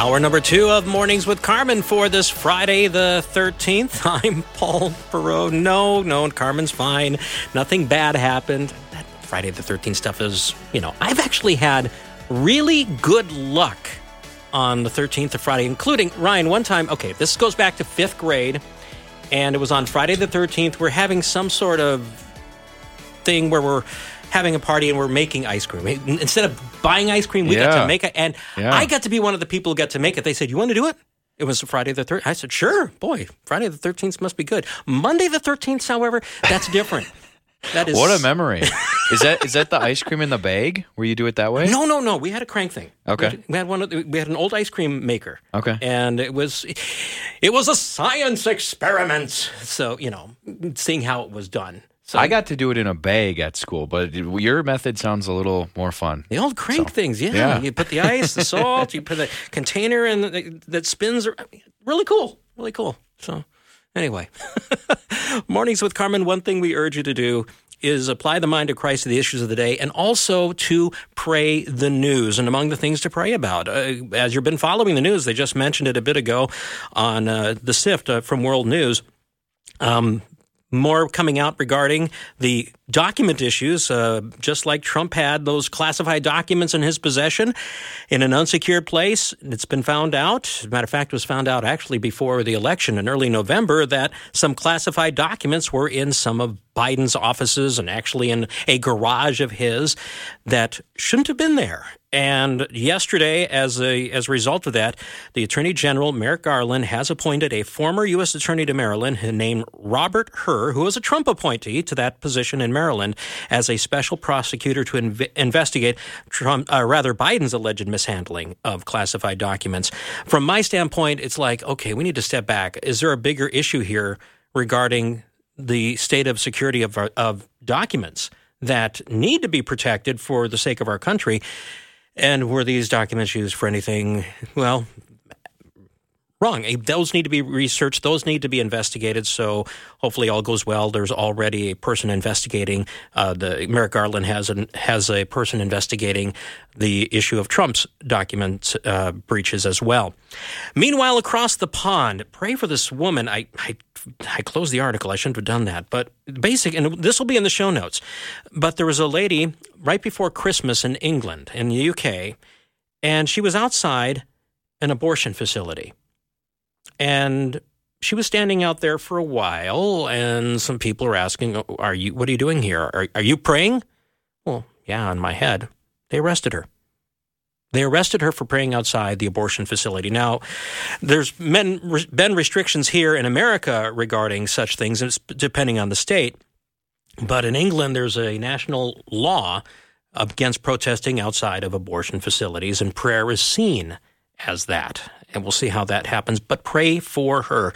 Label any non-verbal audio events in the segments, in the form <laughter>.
Hour number two of Mornings with Carmen for this Friday, the 13th. <laughs> I'm Paul Perot. No, no, Carmen's fine. Nothing bad happened. That Friday the 13th stuff is, you know, I've actually had really good luck on the 13th of Friday, including Ryan. One time, okay, this goes back to fifth grade, and it was on Friday the 13th. We're having some sort of thing where we're having a party and we're making ice cream. Instead of buying ice cream, we got to make it. And Yeah. I got to be one of the people who got to make it. They said, You want to do it? It was Friday the 13th. I said, Sure, boy, Friday the 13th must be good. Monday the 13th, however, that's different. <laughs> That is What a memory! is that is that the ice cream in the bag where you do it that way? No, no, no. We had a crank thing. Okay. We had, we had one. Of the, we had an old ice cream maker. Okay. And it was, it was a science experiment. So you know, seeing how it was done. So I got to do it in a bag at school, but your method sounds a little more fun. The old crank So, things, yeah. yeah. You put the ice, the <laughs> salt, you put the container in the, that spins. Really cool, really cool. So, anyway, <laughs> mornings with Carmen. One thing we urge you to do is apply the mind of Christ to the issues of the day, and also to pray the news. And among the things to pray about, uh, as you've been following the news, they just mentioned it a bit ago on uh, the Sift uh, from World News. Um, more coming out regarding the document issues, uh, just like Trump had those classified documents in his possession in an unsecured place. It's been found out. Matter of fact, it was found out actually before the election in early November that some classified documents were in some of Biden's offices and actually in a garage of his that shouldn't have been there. And yesterday, as a as a result of that, the Attorney General Merrick Garland has appointed a former U.S. Attorney to Maryland named Robert Hur, who was a Trump appointee to that position in Maryland, as a special prosecutor to inv- investigate Trump, uh, rather Biden's alleged mishandling of classified documents. From my standpoint, it's like, okay, we need to step back. Is there a bigger issue here regarding the state of security of, of documents that need to be protected for the sake of our country? And were these documents used for anything, well, wrong? Those need to be researched, those need to be investigated. So hopefully all goes well. There's already a person investigating, uh, the Merrick Garland has, an, has a person investigating the issue of Trump's document uh, breaches as well. Meanwhile, across the pond, pray for this woman. I, I, I closed the article. I shouldn't have done that. But basic, and this will be in the show notes. But there was a lady right before Christmas in England, in the UK, and she was outside an abortion facility. And she was standing out there for a while, and some people were asking, "Oh, "Are you? What are you doing here? Are, are you praying?" Well, yeah, on my head. They arrested her. They arrested her for praying outside the abortion facility. Now, there's been restrictions here in America regarding such things, depending on the state. But in England, there's a national law against protesting outside of abortion facilities, and prayer is seen as that. And we'll see how that happens. But pray for her.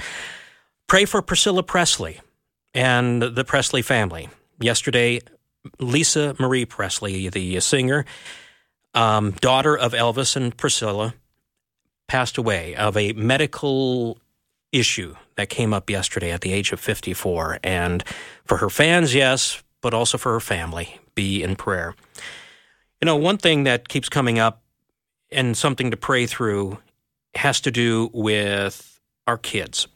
Pray for Priscilla Presley and the Presley family. Yesterday, Lisa Marie Presley, the singer, um, daughter of Elvis and Priscilla, passed away of a medical issue that came up yesterday at the age of 54. And for her fans, yes, but also for her family, be in prayer. You know, one thing that keeps coming up and something to pray through has to do with our kids.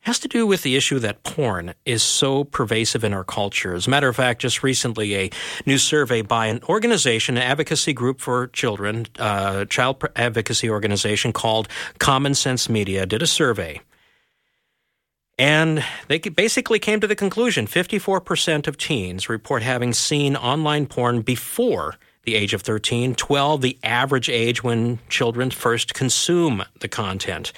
Has to do with the issue that porn is so pervasive in our culture. As a matter of fact, just recently, a new survey by an organization, an advocacy group for children, uh, child advocacy organization called Common Sense Media, did a survey. And they basically came to the conclusion 54% of teens report having seen online porn before the age of 13, 12, the average age when children first consume the content.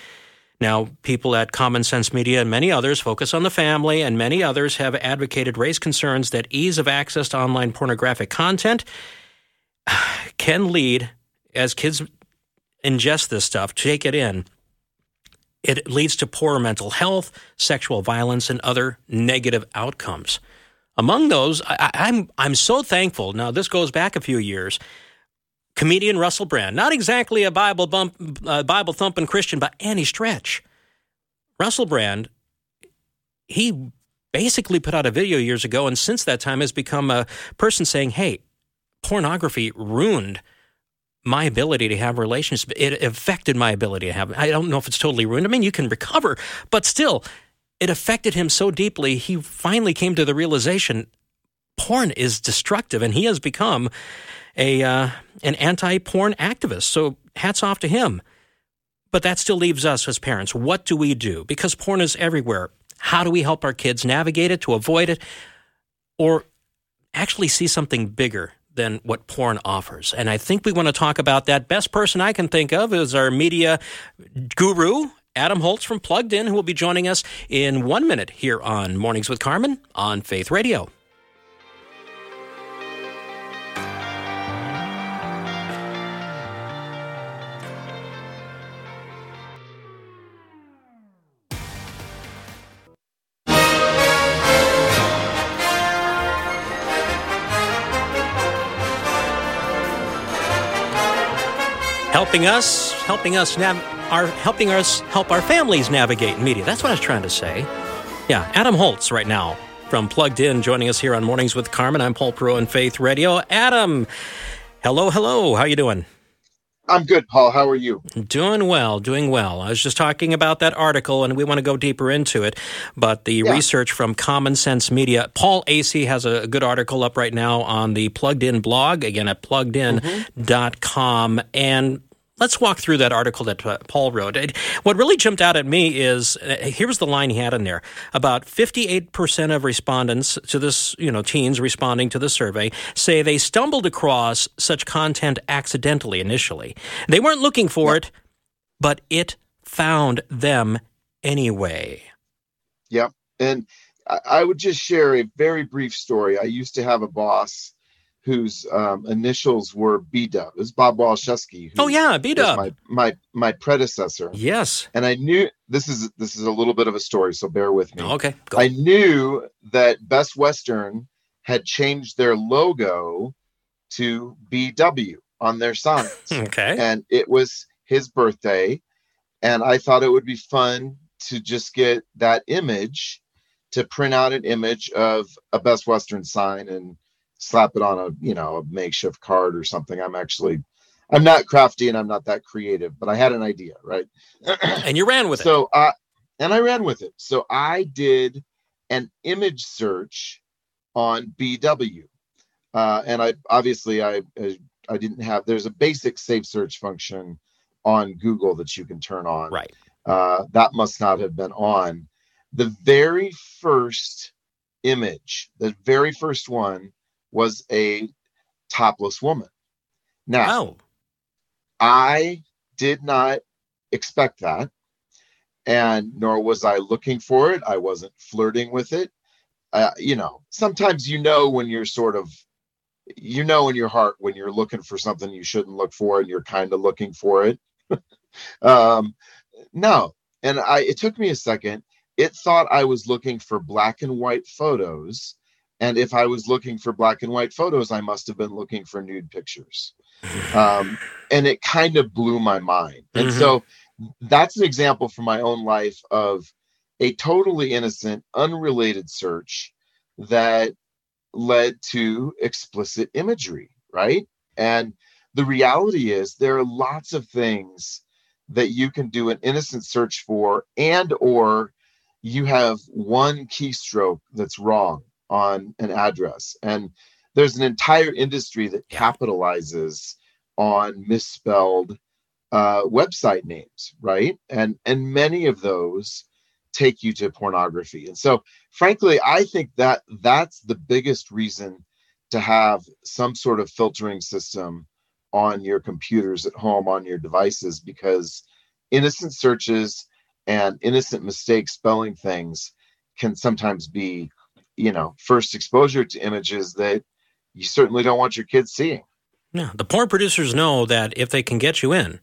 Now, people at Common Sense Media and many others focus on the family, and many others have advocated raised concerns that ease of access to online pornographic content <sighs> can lead, as kids ingest this stuff, take it in, it leads to poor mental health, sexual violence, and other negative outcomes. Among those, I, I'm I'm so thankful. Now, this goes back a few years. Comedian Russell Brand, not exactly a Bible bump, uh, Bible thumping Christian by any stretch. Russell Brand, he basically put out a video years ago, and since that time has become a person saying, "Hey, pornography ruined my ability to have relationships. It affected my ability to have. I don't know if it's totally ruined. I mean, you can recover, but still, it affected him so deeply. He finally came to the realization porn is destructive, and he has become a uh, an anti-porn activist. So hats off to him. But that still leaves us as parents. What do we do? Because porn is everywhere. How do we help our kids navigate it, to avoid it, or actually see something bigger than what porn offers? And I think we want to talk about that. Best person I can think of is our media guru, Adam Holz from Plugged In, who will be joining us in one minute here on Mornings with Carmen on Faith Radio. Helping us, helping us nav- our helping us help our families navigate media. That's what I was trying to say. Yeah, Adam Holz right now from Plugged In joining us here on Mornings with Carmen. I'm Paul Perot and Faith Radio. Adam, hello, hello. How you doing? I'm good, Paul. How are you? Doing well, doing well. I was just talking about that article, and we want to go deeper into it. But the Yeah. research from Common Sense Media, Paul Asay has a good article up right now on the Plugged In blog, again at pluggedin.com. Mm-hmm. And let's walk through that article that uh, Paul wrote. It- what really jumped out at me is uh, here's the line he had in there about 58% of respondents to this, you know, teens responding to the survey say they stumbled across such content accidentally initially. They weren't looking for it, but it found them anyway. Yep. And I would just share a very brief story. I used to have a boss whose um, initials were B Dub. It was Bob Waliszewski. who Oh yeah, was up. My, my my predecessor. Yes. And I knew this is this is a little bit of a story, so bear with me. Okay. Go. I knew that Best Western had changed their logo to BW on their signs. <laughs> okay. and it was his birthday and i thought it would be fun to just get that image to print out an image of a best western sign and slap it on a you know a makeshift card or something. I'm actually i'm not crafty and i'm not that creative but i had an idea right? <clears throat> And you ran with it. so uh and i ran with it. So i did an image search on bw uh and i obviously i i I didn't have there's a basic safe search function on google that you can turn on. Right. uh that must not have been on. The very first image the very first one was a topless woman now Oh. I did not expect that. And nor was I looking for it. I wasn't flirting with it. Uh, you know, sometimes you know when you're sort of, you know, in your heart when you're looking for something you shouldn't look for and you're kind of looking for it. <laughs> um, no. And I, it took me a second. It thought I was looking for black and white photos. And if I was looking for black and white photos, I must have been looking for nude pictures <laughs> um, and it kind of blew my mind. And Mhm. so that's an example from my own life of a totally innocent, unrelated search that led to explicit imagery, right? And the reality is there are lots of things that you can do an innocent search for and or you have one keystroke that's wrong on an address. And there's an entire industry that capitalizes on misspelled uh, website names right? And and many of those take you to pornography. And so frankly i think that that's the biggest reason to have some sort of filtering system on your computers at home on your devices because innocent searches and innocent mistakes spelling things can sometimes be you know first exposure to images that you certainly don't want your kids seeing Yeah, the porn producers know that if they can get you in,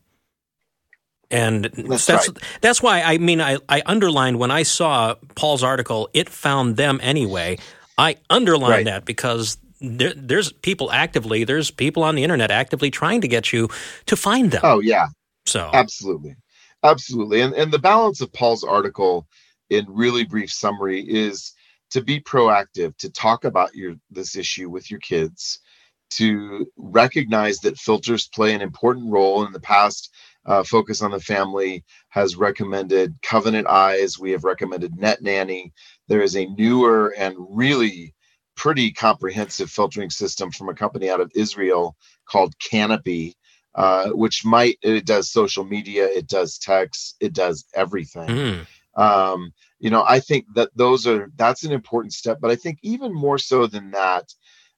and That's that's right. that's why I mean I I underlined when I saw Paul's article, it found them anyway. I underlined Right. that because there, there's people actively, there's people on the internet actively trying to get you to find them. oh yeah so Absolutely. Absolutely. And and the balance of Paul's article in really brief summary is to be proactive, to talk about your this issue with your kids, to recognize that filters play an important role in the past. Uh, Focus on the Family has recommended Covenant Eyes. We have recommended Net Nanny. There is a newer and really pretty comprehensive filtering system from a company out of Israel called Canopy uh, which might it does social media, it does text, it does everything. Mm, Um, you know, I think that those are that's an important step, but I think even more so than that,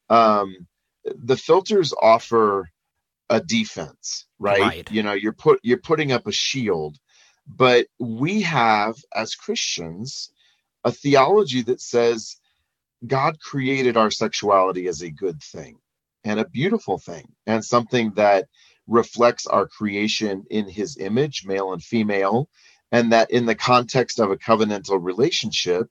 um, the filters offer a defense, right? Right. You know, you're put you're putting up a shield, but we have as Christians a theology that says God created our sexuality as a good thing and a beautiful thing and something that reflects our creation in his image, male and female, and that in the context of a covenantal relationship,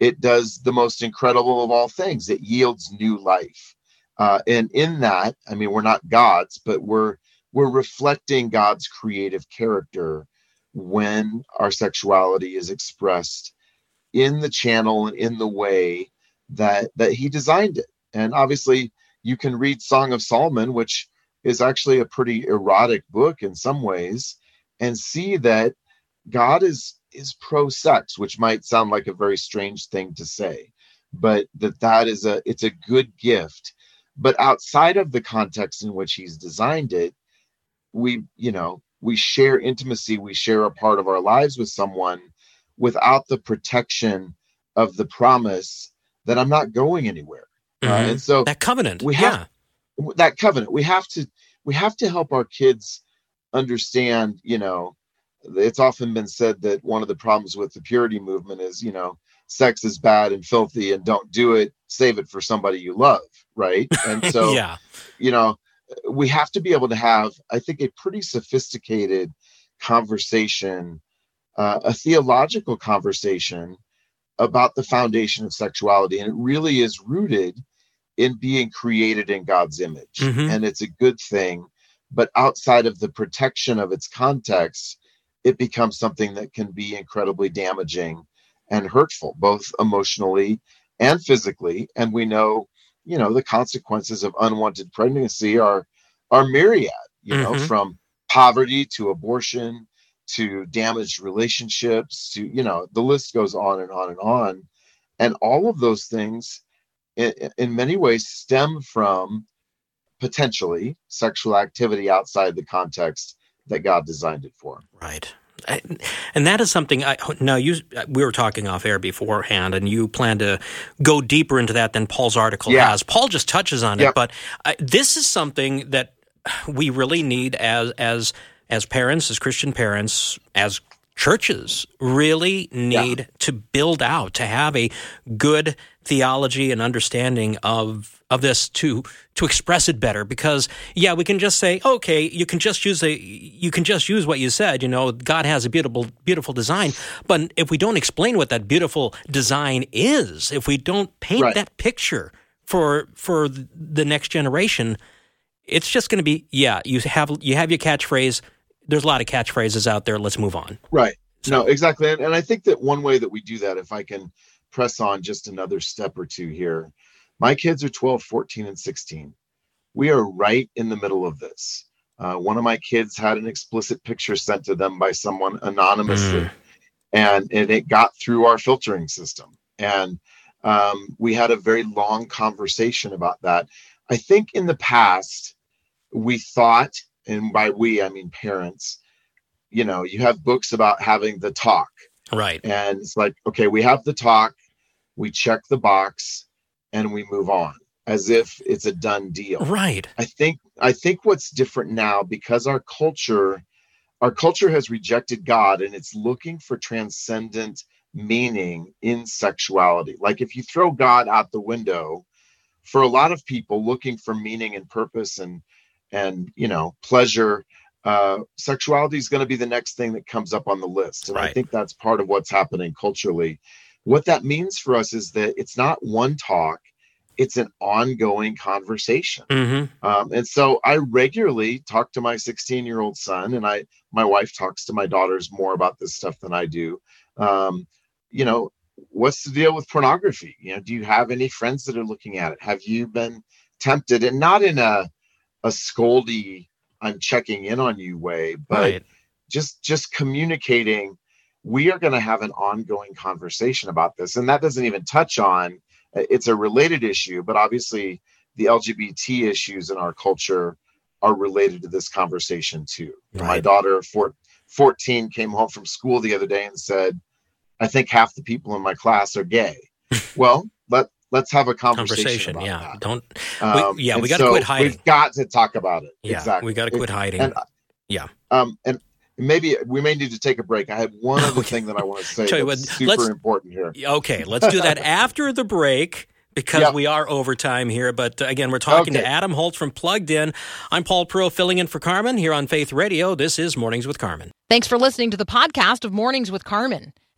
it does the most incredible of all things. It yields new life. Uh, and in that, I mean, we're not gods, but we're we're reflecting God's creative character when our sexuality is expressed in the channel and in the way that that he designed it. And obviously, you can read Song of Solomon, which is actually a pretty erotic book in some ways, and see that God is is pro sex, which might sound like a very strange thing to say, but that that is a it's a good gift. But outside of the context in which he's designed it, we you know we share intimacy, we share a part of our lives with someone without the protection of the promise that I'm not going anywhere. Uh, mhm. and so that covenant. we yeah. have- that covenant we have to we have to help our kids understand you know it's often been said that one of the problems with the purity movement is you know sex is bad and filthy and don't do it save it for somebody you love right and <laughs> so yeah. you know we have to be able to have i think a pretty sophisticated conversation uh, a theological conversation about the foundation of sexuality and it really is rooted in being created in god's image Mhm. and it's a good thing but outside of the protection of its context it becomes something that can be incredibly damaging and hurtful both emotionally and physically and we know you know the consequences of unwanted pregnancy are are myriad you know Mhm. from poverty to abortion to damaged relationships to you know the list goes on and on and on and all of those things in, in many ways stem from potentially sexual activity outside the context that god designed it for Right. I- And that is something I now you we were talking off air beforehand and you plan to go deeper into that than Paul's article Yeah. has. Paul just touches on it, but uh, this is something that we really need as as as parents, as Christian parents, as churches really need to build out to have a good theology and understanding of of this to to express it better because yeah we can just say okay you can just use a you can just use what you said you know God has a beautiful beautiful design but if we don't explain what that beautiful design is if we don't paint Right. that picture for for the next generation it's just going to be yeah you have you have your catchphrase there's a lot of catchphrases out there let's move on Right. No, exactly. And, and I think that one way that we do that, if I can press on just another step or two here, my kids are 12, 14, and 16. We are right in the middle of this. Uh, one of my kids had an explicit picture sent to them by someone anonymously, Mm. and, and it got through our filtering system. And um, we had a very long conversation about that. I think in the past, we thought, and by we, I mean parents, you know, you have books about having the talk, right and it's like, okay, we have the talk, we check the box, and we move on as if it's a done deal. right I think I think what's different now because our culture our culture has rejected God and it's looking for transcendent meaning in sexuality. Like if you throw God out the window, for a lot of people looking for meaning and purpose and and you know pleasure, uh, sexuality is going to be the next thing that comes up on the list. And I think that's part of what's happening culturally. What that means for us is that it's not one talk, it's an ongoing conversation. Mm-hmm. Um, and so I regularly talk to my 16 year old son, and I my wife talks to my daughters more about this stuff than I do. Um, you know, what's the deal with pornography? You know, do you have any friends that are looking at it? Have you been tempted, and not in a a scoldy, I'm checking in on you way, but Right. just just communicating. We are going to have an ongoing conversation about this, and that doesn't even touch on. It's a related issue, but obviously the LGBT issues in our culture are related to this conversation too. My daughter, four, 14, came home from school the other day and said, "I think half the people in my class are gay." <laughs> well, let let's have a conversation. Conversation. about Yeah. that. Don't. Um, yeah, we gotta so quit hiding. We've got to talk about it. Yeah. exactly. We got to quit hiding. And, Yeah. Um, and maybe we may need to take a break. I had one other Okay. thing that I want to say Tell you that's what, super let's- important here. Okay, let's do that <laughs> after the break because Yeah. we are overtime here. But uh, again, we're talking to Adam Holz from Plugged In. I'm Paul Pro filling in for Carmen here on Faith Radio. This is Mornings with Carmen. Thanks for listening to the podcast of Mornings with Carmen.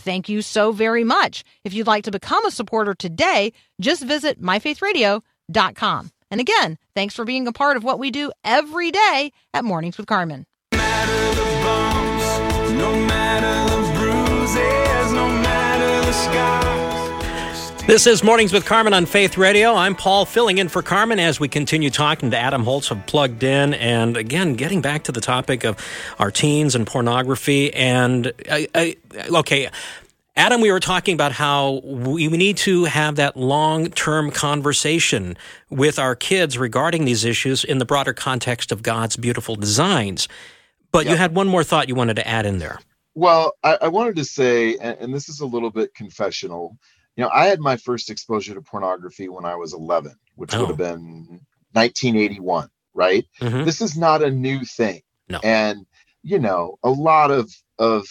thank you so very much. If you'd like to become a supporter today, just visit myfaithradio.com. And again, thanks for being a part of what we do every day at Mornings with Carmen. matter the bumps, no matter the bruises, no matter the scars. This is Mornings with Carmen on Faith Radio. I'm Paul filling in for Carmen as we continue talking to Adam Holz of Plugged In. And again, getting back to the topic of our teens and pornography. And I, I, okay, Adam, we were talking about how we we need to have that long term conversation with our kids regarding these issues in the broader context of God's beautiful designs. But you had one more thought you wanted to add in there. Well, I, I wanted to say, and, and this is a little bit confessional. You know, I had my first exposure to pornography when I was 11, which Oh. would have been 1981, right? Mhm. This is not a new thing. No. And, you know, a lot of of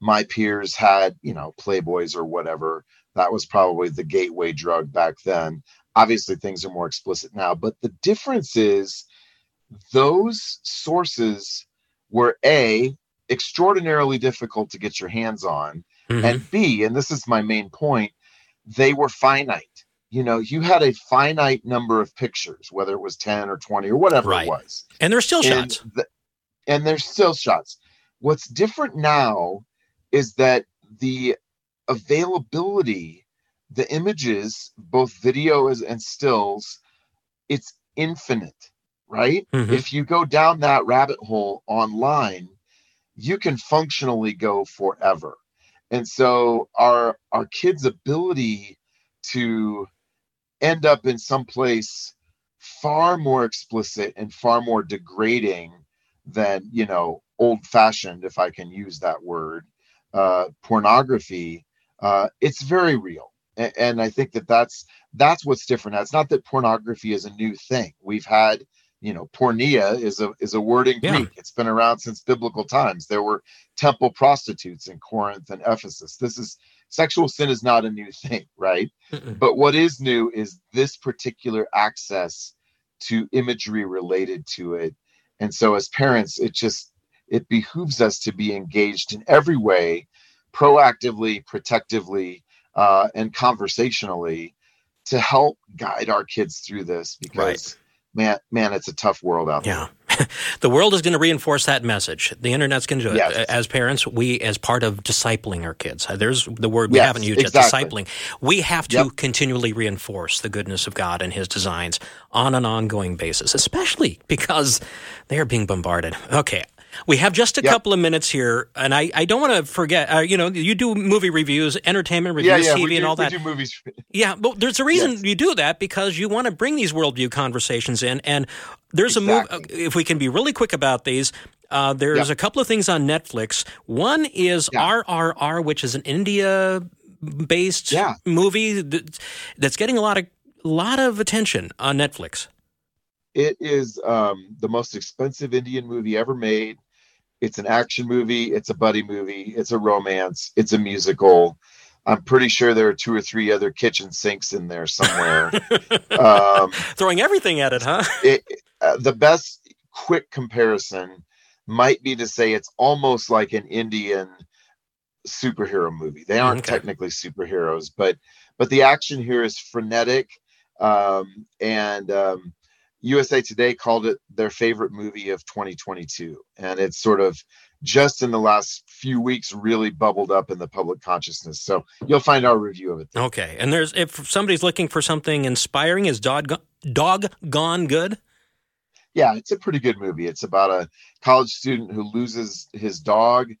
my peers had, you know, Playboys or whatever. That was probably the gateway drug back then. Obviously, things are more explicit now, but the difference is those sources were A, extraordinarily difficult to get your hands on, Mhm. and B, and this is my main point, they were finite. You know, you had a finite number of pictures, whether it was 10 or 20 or whatever Right. it was. and there's still And, shots. the- and there's still shots. What's different now is that the availability, the images, both video as- and stills, it's infinite, right? Mhm. If you go down that rabbit hole online, you can functionally go forever. And so our our kids' ability to end up in some place far more explicit and far more degrading than you know old fashioned if i can use that word uh pornography uh it's very real. A- and i think that that's that's what's different. Now it's not that pornography is a new thing. We've had you know porneia is a is a word in Yeah. greek it's been around since biblical times there were temple prostitutes in corinth and ephesus this is sexual sin is not a new thing right Mm-mm. but what is new is this particular access to imagery related to it. And so as parents, it just it behooves us to be engaged in every way, proactively, protectively, uh, and conversationally to help guide our kids through this because man, man, it's a tough world out there. Yeah. <laughs> the world is going to reinforce that message. The internet's going to do it. Yes. As parents, we, as part of discipling our kids, uh, there's the word we Yes, haven't used exactly. yet, discipling. We have to Yep. continually reinforce the goodness of God and His designs on an ongoing basis, especially because they are being bombarded. Okay. We have just a Yep. couple of minutes here, and I, I don't want to forget. Uh, you know, you do movie reviews, entertainment reviews, yeah, TV, we do, and all we that. do movies. <laughs> Yeah, but there's a reason Yes. you do that because you want to bring these worldview conversations in. And there's a move. If we can be really quick about these, uh, there's Yeah. a couple of things on Netflix. One is Yeah. RRR, which is an India-based Yeah. movie that's getting a lot of lot of attention on Netflix. It is um, the most expensive Indian movie ever made. It's an action movie. It's a buddy movie. It's a romance. It's a musical. I'm pretty sure there are two or three other kitchen sinks in there somewhere. <laughs> um, Throwing everything at it, huh? it, uh, the best quick comparison might be to say it's almost like an Indian superhero movie. They aren't Okay. technically superheroes, but but the action here is frenetic. Um, and um, USA Today called it their favorite movie of 2022, and it's sort of just in the last few weeks really bubbled up in the public consciousness. So you'll find our review of it. there. Okay, and there's if somebody's looking for something inspiring, is Dog Dog Gone good? yeah, it's a pretty good movie. It's about a college student who loses his dog,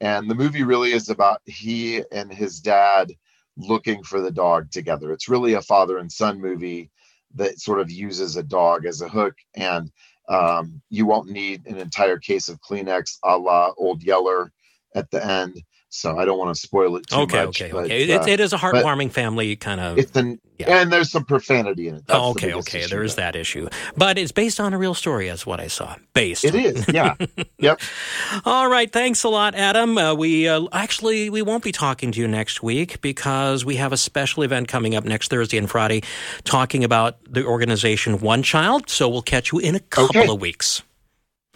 and the movie really is about he and his dad looking for the dog together. It's really a father and son movie that sort of uses a dog as a hook, and um, you won't need an entire case of Kleenex a la Old Yeller at the end. So I don't want to spoil it too okay, much. okay, but, okay. uh, it, it is a heartwarming family kind of. it's an Yeah. and there's some profanity in it. That's Oh, okay, biggest okay. There is that issue, but it's based on a real story, is what I saw. Based. It is, yeah. <laughs> yep. All right, thanks a lot, Adam. Uh, we uh, actually we won't be talking to you next week because we have a special event coming up next Thursday and Friday, talking about the organization One Child. So we'll catch you in a couple Okay. of weeks.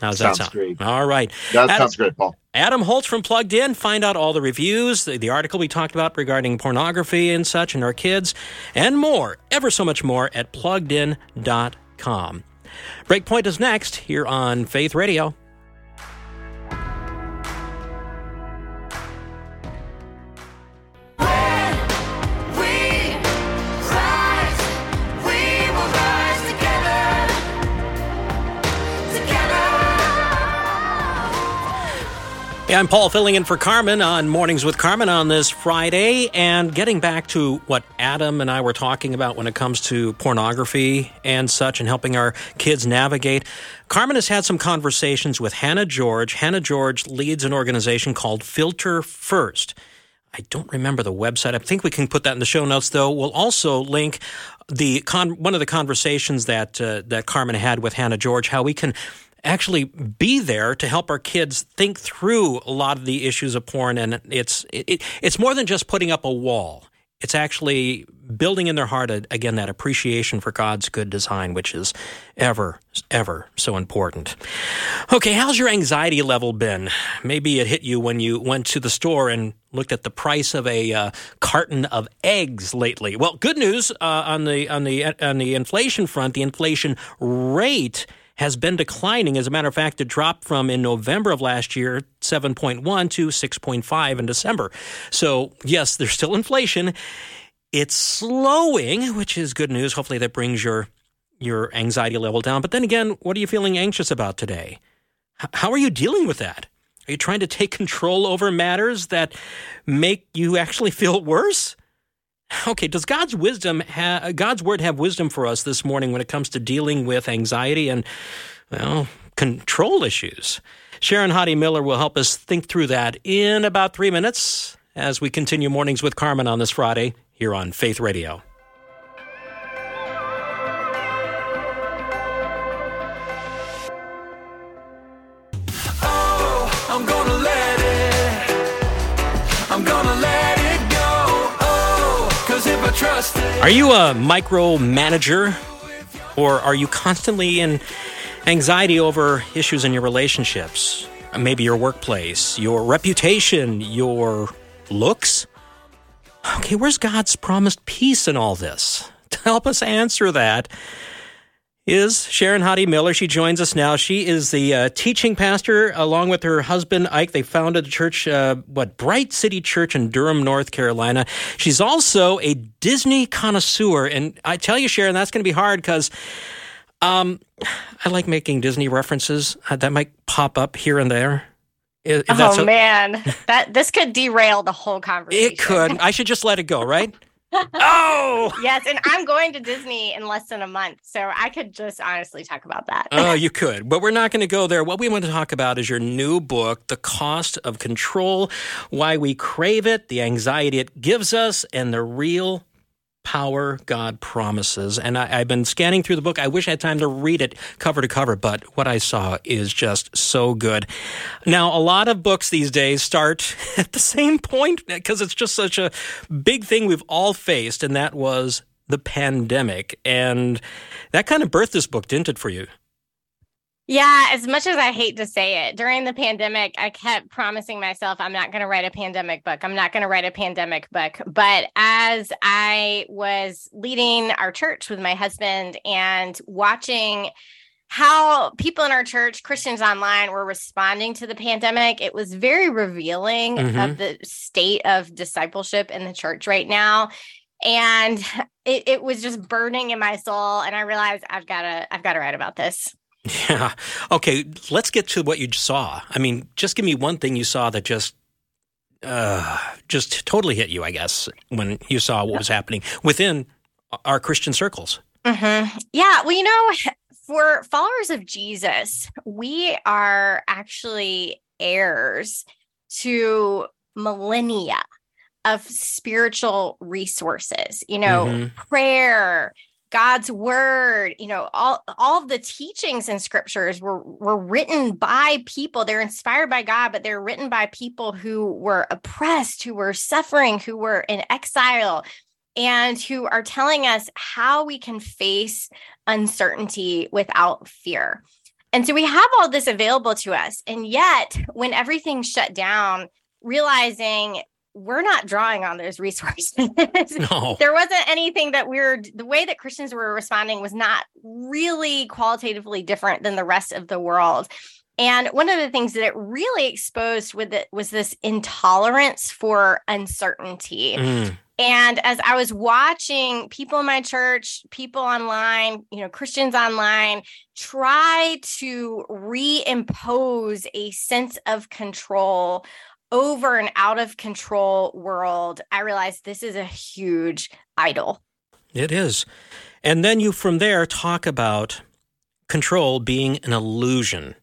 How's Sounds that sound? great. All right. That Adam- sounds great, Paul. Adam Holz from Plugged In. Find out all the reviews, the, the article we talked about regarding pornography and such and our kids, and more, ever so much more at pluggedin.com. Breakpoint is next here on Faith Radio. Yeah, I'm Paul filling in for Carmen on Mornings with Carmen on this Friday. And getting back to what Adam and I were talking about when it comes to pornography and such and helping our kids navigate, Carmen has had some conversations with Hannah George. Hannah George leads an organization called Filter First. I don't remember the website. I think we can put that in the show notes, though. We'll also link the con- one of the conversations that uh, that Carmen had with Hannah George, how we can actually be there to help our kids think through a lot of the issues of porn, and it's it, it's more than just putting up a wall. It's actually building in their heart a, again that appreciation for God's good design, which is ever ever so important. Okay, how's your anxiety level been? Maybe it hit you when you went to the store and looked at the price of a uh, carton of eggs lately. Well, good news uh, on the on the on the inflation front. The inflation rate has been declining. As a matter of fact, it dropped from in November of last year, 7.1 to 6.5 in December. So, yes, there's still inflation. It's slowing, which is good news. Hopefully that brings your your anxiety level down. But then again, what are you feeling anxious about today? H- how are you dealing with that? Are you trying to take control over matters that make you actually feel worse? Okay, does God's wisdom ha- God's word have wisdom for us this morning when it comes to dealing with anxiety and well, control issues? Sharon Hodde Miller will help us think through that in about 3 minutes as we continue mornings with Carmen on this Friday here on Faith Radio. Are you a micromanager or are you constantly in anxiety over issues in your relationships? Maybe your workplace, your reputation, your looks? Okay, where's God's promised peace in all this? To <laughs> help us answer that is Sharon Hodde Miller. She joins us now. She is the uh, teaching pastor along with her husband Ike. They founded a church, uh, what Bright City Church in Durham, North Carolina. She's also a Disney connoisseur, and I tell you, Sharon, that's going to be hard because Um, I like making Disney references. Uh, that might pop up here and there. If, oh a- man, that this could derail the whole conversation. it could. I should just let it go, right? <laughs> oh, Yes, and I'm going to Disney in less than a month, so I could just honestly talk about that. oh, <laughs> you could, but we're not going to go there. What we want to talk about is your new book, The Cost of Control Why We Crave It, the Anxiety It Gives Us, and the Real Power God Promises. And I, I've been scanning through the book. I wish I had time to read it cover to cover, but what I saw is just so good. Now, a lot of books these days start <laughs> at the same point because it's just such a big thing we've all faced, and that was the pandemic. And that kind of birthed this book, didn't it, for you? Yeah, as much as I hate to say it, during the pandemic, I kept promising myself I'm not going to write a pandemic book. I'm not going to write a pandemic book. But as I was leading our church with my husband and watching how people in our church, Christians online, were responding to the pandemic, it was very revealing Mhm. of the state of discipleship in the church right now. And it, it was just burning in my soul. And I realized I've got to, I've got to write about this. Yeah. Okay, let's get to what you saw. I mean, just give me one thing you saw that just uh just totally hit you, I guess, when you saw what was happening within our Christian circles. hmm Yeah. Well, you know, for followers of Jesus, we are actually heirs to millennia of spiritual resources, you know, Mhm. prayer, God's word, you know, all all the teachings in scriptures were were written by people. They're inspired by God, but they're written by people who were oppressed, who were suffering, who were in exile, and who are telling us how we can face uncertainty without fear. And so we have all this available to us. And yet, when everything shut down, realizing we're not drawing on those resources. No. <laughs> there wasn't anything that we're the way that Christians were responding was not really qualitatively different than the rest of the world. And one of the things that it really exposed with it was this intolerance for uncertainty. Mm. And as I was watching people in my church, people online, you know, Christians online try to reimpose a sense of control over an out of control world, I realized this is a huge idol. It is. And then you from there talk about control being an illusion.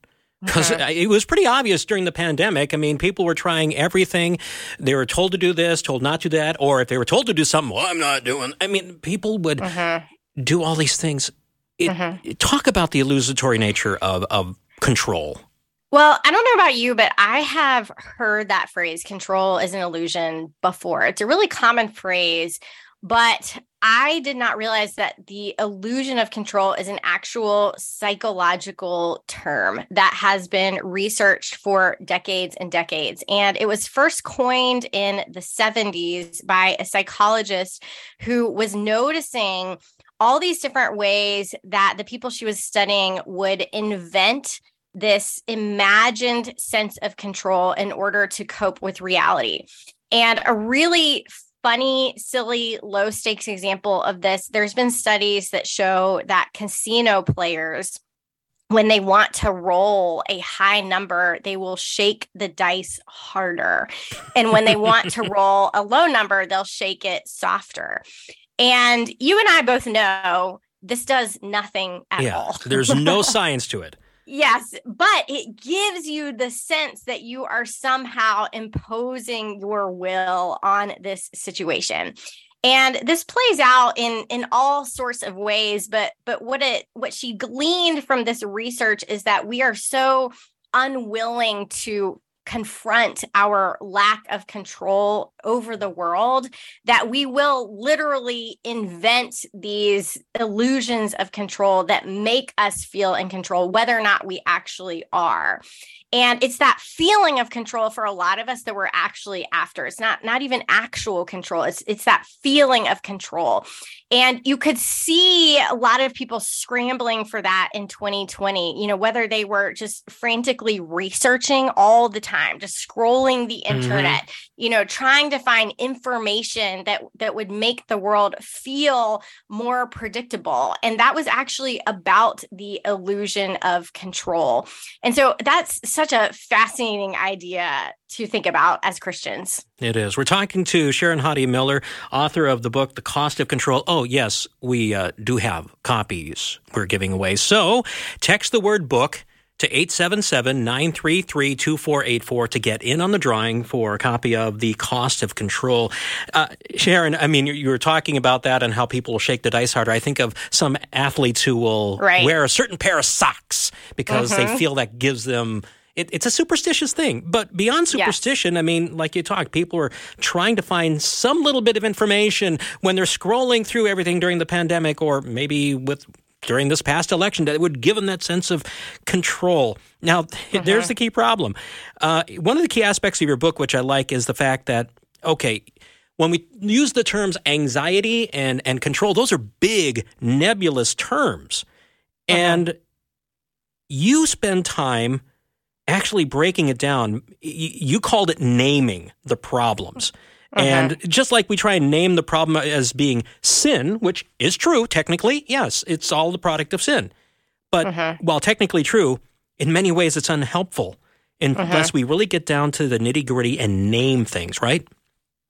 Because mm-hmm. it was pretty obvious during the pandemic. I mean, people were trying everything. They were told to do this, told not to do that, or if they were told to do something, well, I'm not doing. I mean, people would mm-hmm. do all these things. It, mm-hmm. Talk about the illusory nature of of control. Well, I don't know about you, but I have heard that phrase control is an illusion before. It's a really common phrase, but I did not realize that the illusion of control is an actual psychological term that has been researched for decades and decades. And it was first coined in the 70s by a psychologist who was noticing all these different ways that the people she was studying would invent this imagined sense of control in order to cope with reality. And a really funny, silly, low stakes example of this there's been studies that show that casino players. When they want to roll a high number, they will shake the dice harder. And when they want to <laughs> roll a low number, they'll shake it softer. And you and I both know this does nothing at yeah, all. there's no <laughs> science to it. Yes, but it gives you the sense that you are somehow imposing your will on this situation. And this plays out in in all sorts of ways, but but what it what she gleaned from this research is that we are so unwilling to confront our lack of control over the world that we will literally invent these illusions of control that make us feel in control whether or not we actually are And it's that feeling of control for a lot of us that we're actually after. It's not not even actual control. It's it's that feeling of control. And you could see a lot of people scrambling for that in 2020, you know, whether they were just frantically researching all the time, just scrolling the Mhm. internet, you know, trying to find information that that would make the world feel more predictable. And that was actually about the illusion of control. And so that's such a fascinating idea to think about as Christians. It is. We're talking to Sharon Hodde Miller, author of the book, The Cost of Control. Oh, yes, we uh, do have copies we're giving away. So text the word book to 877 933 2484 to get in on the drawing for a copy of The Cost of Control. Uh, Sharon, I mean, you, were talking about that and how people will shake the dice harder. I think of some athletes who will Right. wear a certain pair of socks because they feel that gives them. It, it's a superstitious thing, but beyond superstition, I mean, like you talked, people are trying to find some little bit of information when they're scrolling through everything during the pandemic, or maybe with during this past election that would give them that sense of control. Now, <laughs> there's the key problem. Uh, one of the key aspects of your book, which I like, is the fact that okay. When we use the terms anxiety and, and control, those are big, nebulous terms. And you spend time actually breaking it down. Y- You called it naming the problems. Uh-huh. And just like we try and name the problem as being sin, which is true, technically, yes, it's all the product of sin. But uh-huh. while technically true, in many ways it's unhelpful unless uh-huh. we really get down to the nitty gritty and name things, right?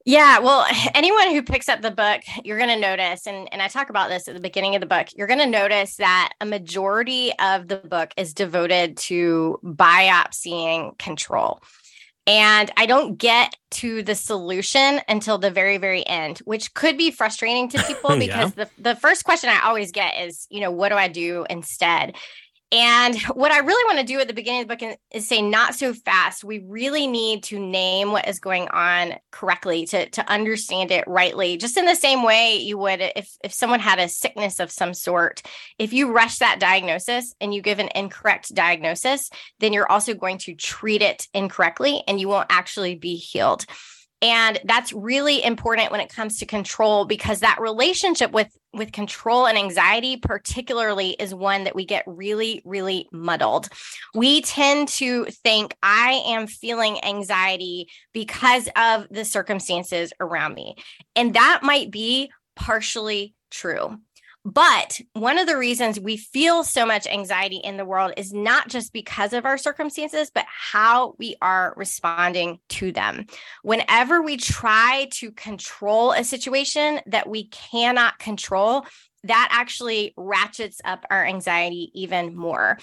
Yeah, well, <laughs> anyone who picks up the book, you're going to notice, and, and I talk about this at the beginning of the book, you're going to notice that a majority of the book is devoted to biopsying control. And I don't get to the solution until the very, very end, which could be frustrating to <laughs> people Yeah. because the, the first question I always get is, you know, what do I do instead? And what I really want to do at the beginning of the book is say, not so fast. We really need to name what is going on correctly to, to understand it rightly, just in the same way you would if, if someone had a sickness of some sort. If you rush that diagnosis and you give an incorrect diagnosis, then you're also going to treat it incorrectly and you won't actually be healed. And that's really important when it comes to control because that relationship with with control and anxiety particularly is one that we get really really muddled. We tend to think I am feeling anxiety because of the circumstances around me. And that might be partially true. But one of the reasons we feel so much anxiety in the world is not just because of our circumstances, but how we are responding to them. Whenever we try to control a situation that we cannot control, that actually ratchets up our anxiety even more.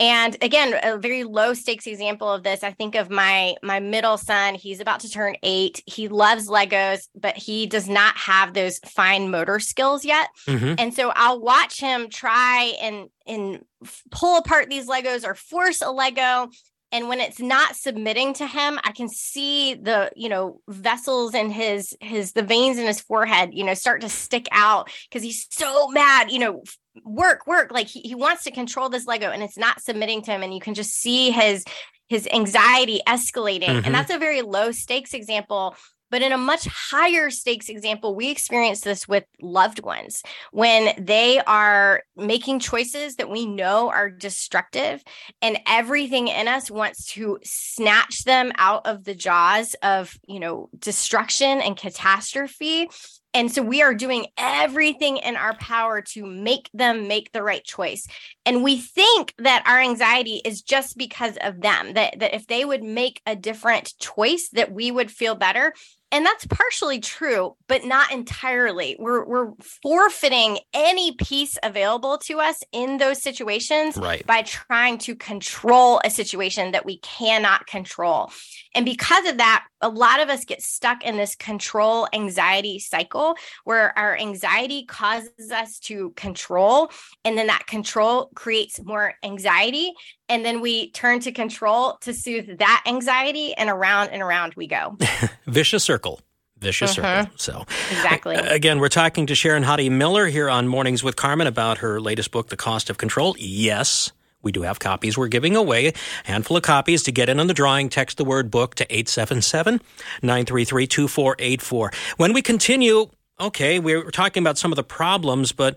And again, a very low stakes example of this, I think of my my middle son, he's about to turn 8. He loves Legos, but he does not have those fine motor skills yet. Mhm. And so I'll watch him try and and pull apart these Legos or force a Lego. And when it's not submitting to him, I can see the, you know, vessels in his his the veins in his forehead, you know, start to stick out because he's so mad, you know, work, work. Like he, he wants to control this Lego and it's not submitting to him. And you can just see his his anxiety escalating. Mhm. And that's a very low stakes example. But in a much higher stakes example, we experience this with loved ones when they are making choices that we know are destructive, and everything in us wants to snatch them out of the jaws of, you know, destruction and catastrophe. And so we are doing everything in our power to make them make the right choice. And we think that our anxiety is just because of them, that, that if they would make a different choice, that we would feel better. And that's partially true, but not entirely. We're, we're forfeiting any peace available to us in those situations Right. by trying to control a situation that we cannot control. And because of that, a lot of us get stuck in this control anxiety cycle where our anxiety causes us to control, and then that control creates more anxiety. And then we turn to control to soothe that anxiety, and around and around we go. <laughs> Vicious circle. Vicious Mhm. circle. So, Exactly. Again, we're talking to Sharon Hodde Miller here on Mornings with Carmen about her latest book, The Cost of Control. Yes, We do have copies we're giving away, a handful of copies. To get in on the drawing, text the word book to 877 933 2484. When we continue, okay, we're talking about some of the problems, but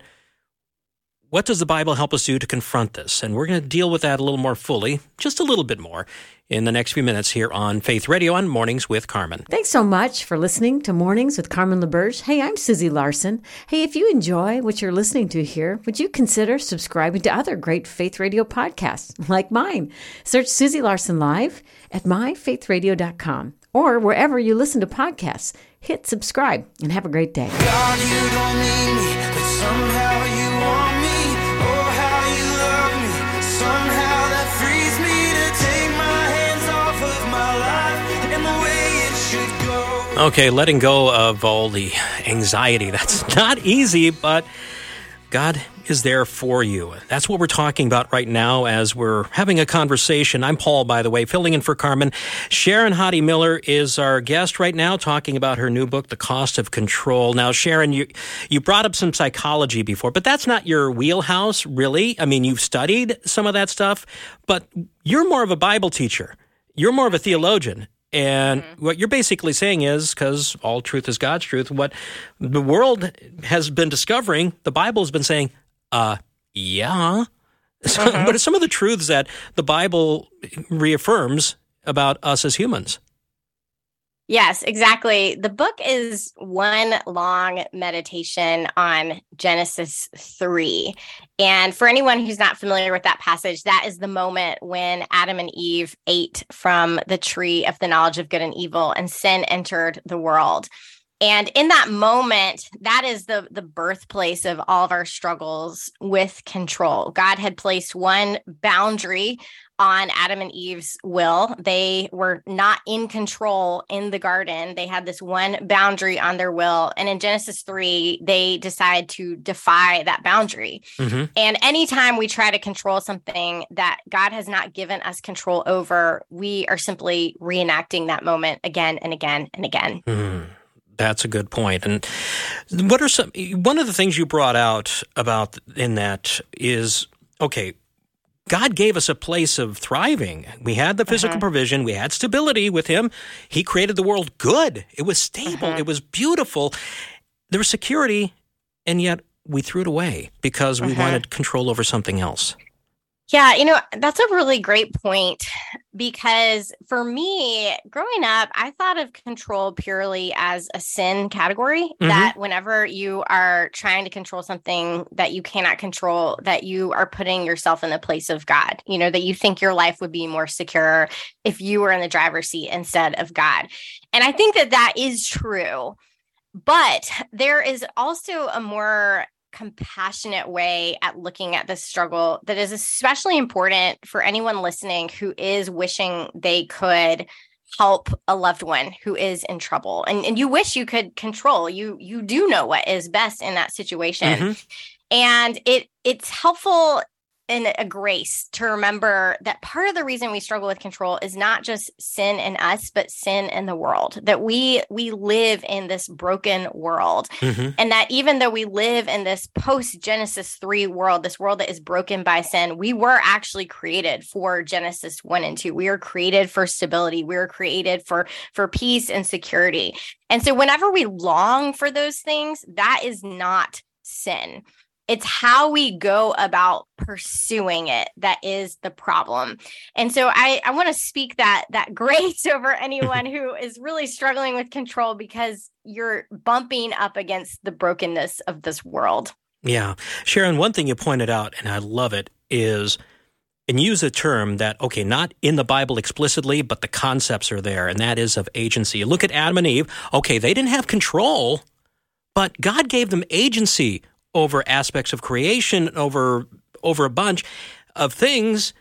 what does the Bible help us do to confront this? And we're going to deal with that a little more fully, just a little bit more, in the next few minutes here on Faith Radio on Mornings with Carmen. Thanks so much for listening to Mornings with Carmen LaBerge. Hey, I'm Susie Larson. Hey, if you enjoy what you're listening to here, would you consider subscribing to other great Faith Radio podcasts <laughs> like mine? Search Susie Larson Live at myfaithradio.com or wherever you listen to podcasts. Hit subscribe and have a great day. God, Okay, letting go of all the anxiety. <laughs> That's not easy, but God is there for you. That's what we're talking about right now as we're having a conversation. I'm Paul, by the way, filling in for Carmen. Sharon Hodde Miller is our guest right now, talking about her new book, The Cost of Control. Now, Sharon, you you brought up some psychology before, but that's not your wheelhouse, really. I mean, you've studied some of that stuff, but you're more of a Bible teacher. You're more of a theologian. And what you're basically saying is, because all truth is God's truth, what the world has been discovering, the Bible has been saying, uh, yeah. <laughs> So, What are some of the truths that the Bible reaffirms about us as humans? Yes, exactly. The book is one long meditation on Genesis 3. And for anyone who's not familiar with that passage, that is the moment when Adam and Eve ate from the tree of the knowledge of good and evil and sin entered the world. And in that moment, that is the the birthplace of all of our struggles with control. God had placed one boundary on Adam and Eve's will. They were not in control in the garden. They had this one boundary on their will. And in Genesis 3, they decide to defy that boundary. Mhm. And anytime we try to control something that God has not given us control over, we are simply reenacting that moment again and again and again. Hmm, that's a good point. And what are some one of the things you brought out about in that is okay, God gave us a place of thriving. We had the physical uh-huh. provision, we had stability with him. He created the world good. It was stable, uh-huh. it was beautiful. There was security, and yet we threw it away because we uh-huh. wanted control over something else. Yeah, you know, that's a really great point because for me, growing up, I thought of control purely as a sin category mm-hmm. that whenever you are trying to control something that you cannot control, that you are putting yourself in the place of God, you know, that you think your life would be more secure if you were in the driver's seat instead of God. And I think that that is true. But there is also a more compassionate way at looking at this struggle that is especially important for anyone listening who is wishing they could help a loved one who is in trouble. And, and you wish you could control. You you do know what is best in that situation. Mhm. and it it's helpful in a grace to remember that part of the reason we struggle with control is not just sin in us but sin in the world that we we live in this broken world Mhm. and that even though we live in this post Genesis 3 world, this world that is broken by sin, we were actually created for Genesis 1 and 2. We are created for stability. We are created for for peace and security. And so whenever we long for those things, that is not sin. It's how we go about pursuing it that is the problem. And so I, I want to speak that that <laughs> grace over anyone who is really struggling with control because you're bumping up against the brokenness of this world. Yeah. Sharon, one thing you pointed out, and I love it, is and use a term that, okay, not in the Bible explicitly, but the concepts are there, and that is of agency. Look at Adam and Eve, okay, they didn't have control, but God gave them agency over aspects of creation, over over a bunch of things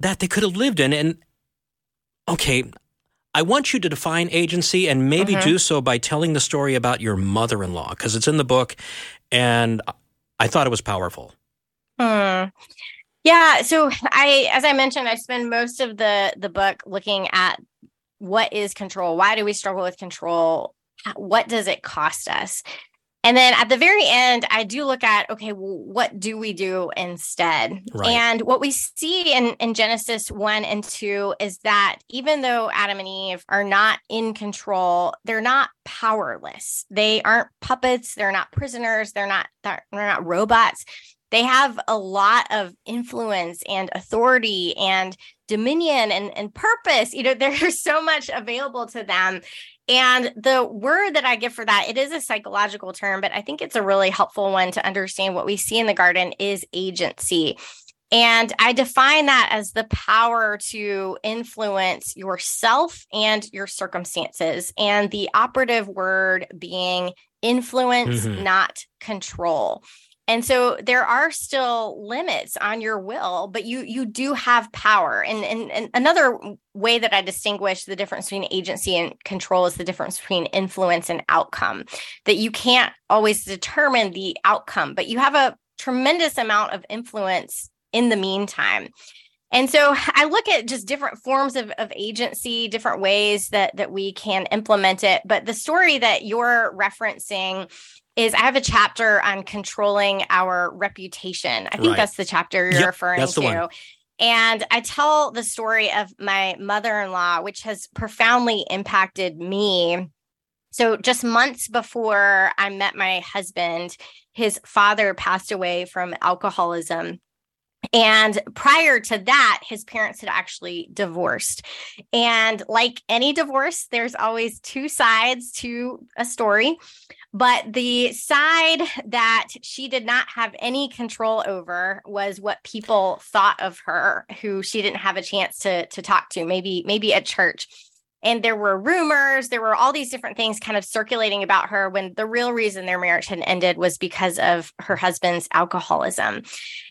that they could have lived in. And okay, I want you to define agency and maybe do so by telling the story about your mother in law, because it's in the book, and I thought it was powerful. Hmm. Yeah. So I, as I mentioned, I spend most of the the book looking at what is control. Why do we struggle with control? What does it cost us? And then at the very end, I do look at okay, well, what do we do instead? Right. And what we see in, in Genesis 1 and 2 is that even though Adam and Eve are not in control, they're not powerless. They aren't puppets, they're not prisoners, they're not they're not robots. They have a lot of influence and authority and dominion and, and purpose. You know, <laughs> there's so much available to them. And the word that I give for that, it is a psychological term, but I think it's a really helpful one to understand what we see in the garden is agency. And I define that as the power to influence yourself and your circumstances. And the operative word being influence, Mhm. not control. And so there are still limits on your will, but you you do have power. And, and and another way that I distinguish the difference between agency and control is the difference between influence and outcome. That you can't always determine the outcome, but you have a tremendous amount of influence in the meantime. And so <laughs> I look at just different forms of, of agency, different ways that that we can implement it. But the story that you're referencing is I have a chapter on controlling our reputation. I think Right. that's the chapter you're Yep, referring that's the to. one. And I tell the story of my mother in law, which has profoundly impacted me. So, just months before I met my husband, his father passed away from alcoholism. And prior to that, his parents had actually divorced. And like any divorce, there's always two sides to a story. But the side that she did not have any control over was what people thought of her, who she didn't have a chance to, to talk to, maybe, maybe at church. And there were rumors, there were all these different things kind of circulating about her when the real reason their marriage had ended was because of her husband's alcoholism.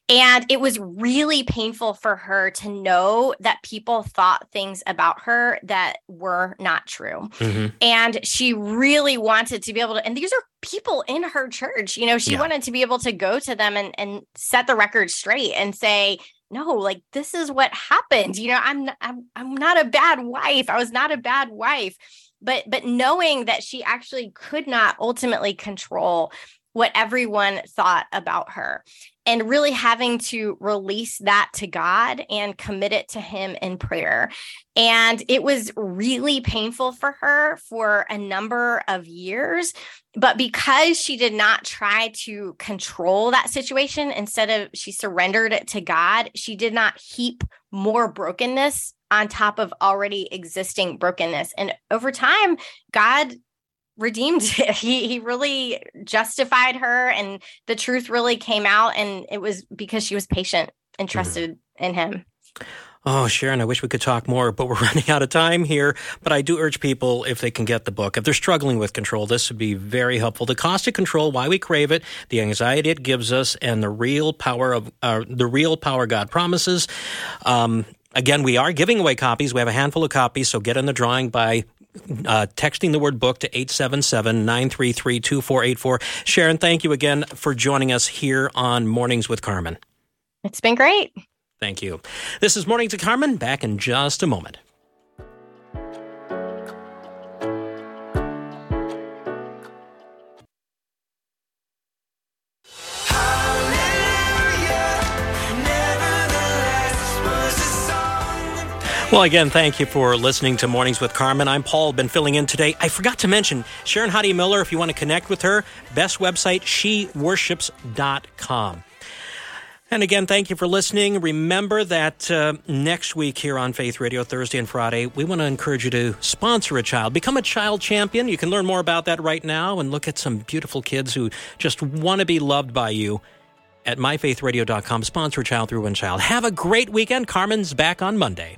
And it was really painful for her to know that people thought things about her that were not true. Mhm. And she really wanted to be able to, and these are people in her church, you know, she Yeah. wanted to be able to go to them and, and set the record straight and say, no, like this is what happened. You know, I'm I'm I'm not a bad wife. I was not a bad wife. But but knowing that she actually could not ultimately control what everyone thought about her and really having to release that to God and commit it to him in prayer. And it was really painful for her for a number of years. But because she did not try to control that situation, instead of she surrendered it to God, she did not heap more brokenness on top of already existing brokenness. And over time, God redeemed <laughs> it. He he really justified her and the truth really came out and it was because she was patient and trusted in him. Oh, Sharon, I wish we could talk more, but we're <laughs> running out of time here. But I do urge people, if they can get the book, if they're struggling with control, this would be very helpful. The cost of control, why we crave it, the anxiety it gives us, and the real power of uh, the real power God promises. Um, again, we are giving away copies. We have a handful of copies, so get in the drawing by uh, texting the word book to 877 933 2484. Sharon, thank you again for joining us here on Mornings with Carmen. It's been great. Thank you. This is Mornings with Carmen. Back in just a moment. Well, again, thank you for listening to Mornings with Carmen. I'm Paul, been filling in today. I forgot to mention Sharon Hodde Miller, if you want to connect with her, best website, sheworships.com. And again, thank you for listening. Remember that uh, next week here on Faith Radio, Thursday and Friday, we want to encourage you to sponsor a child. Become a child champion. You can learn more about that right now and look at some beautiful kids who just want to be loved by you at myfaithradio.com. Sponsor a child through one child. Have a great weekend. Carmen's back on Monday.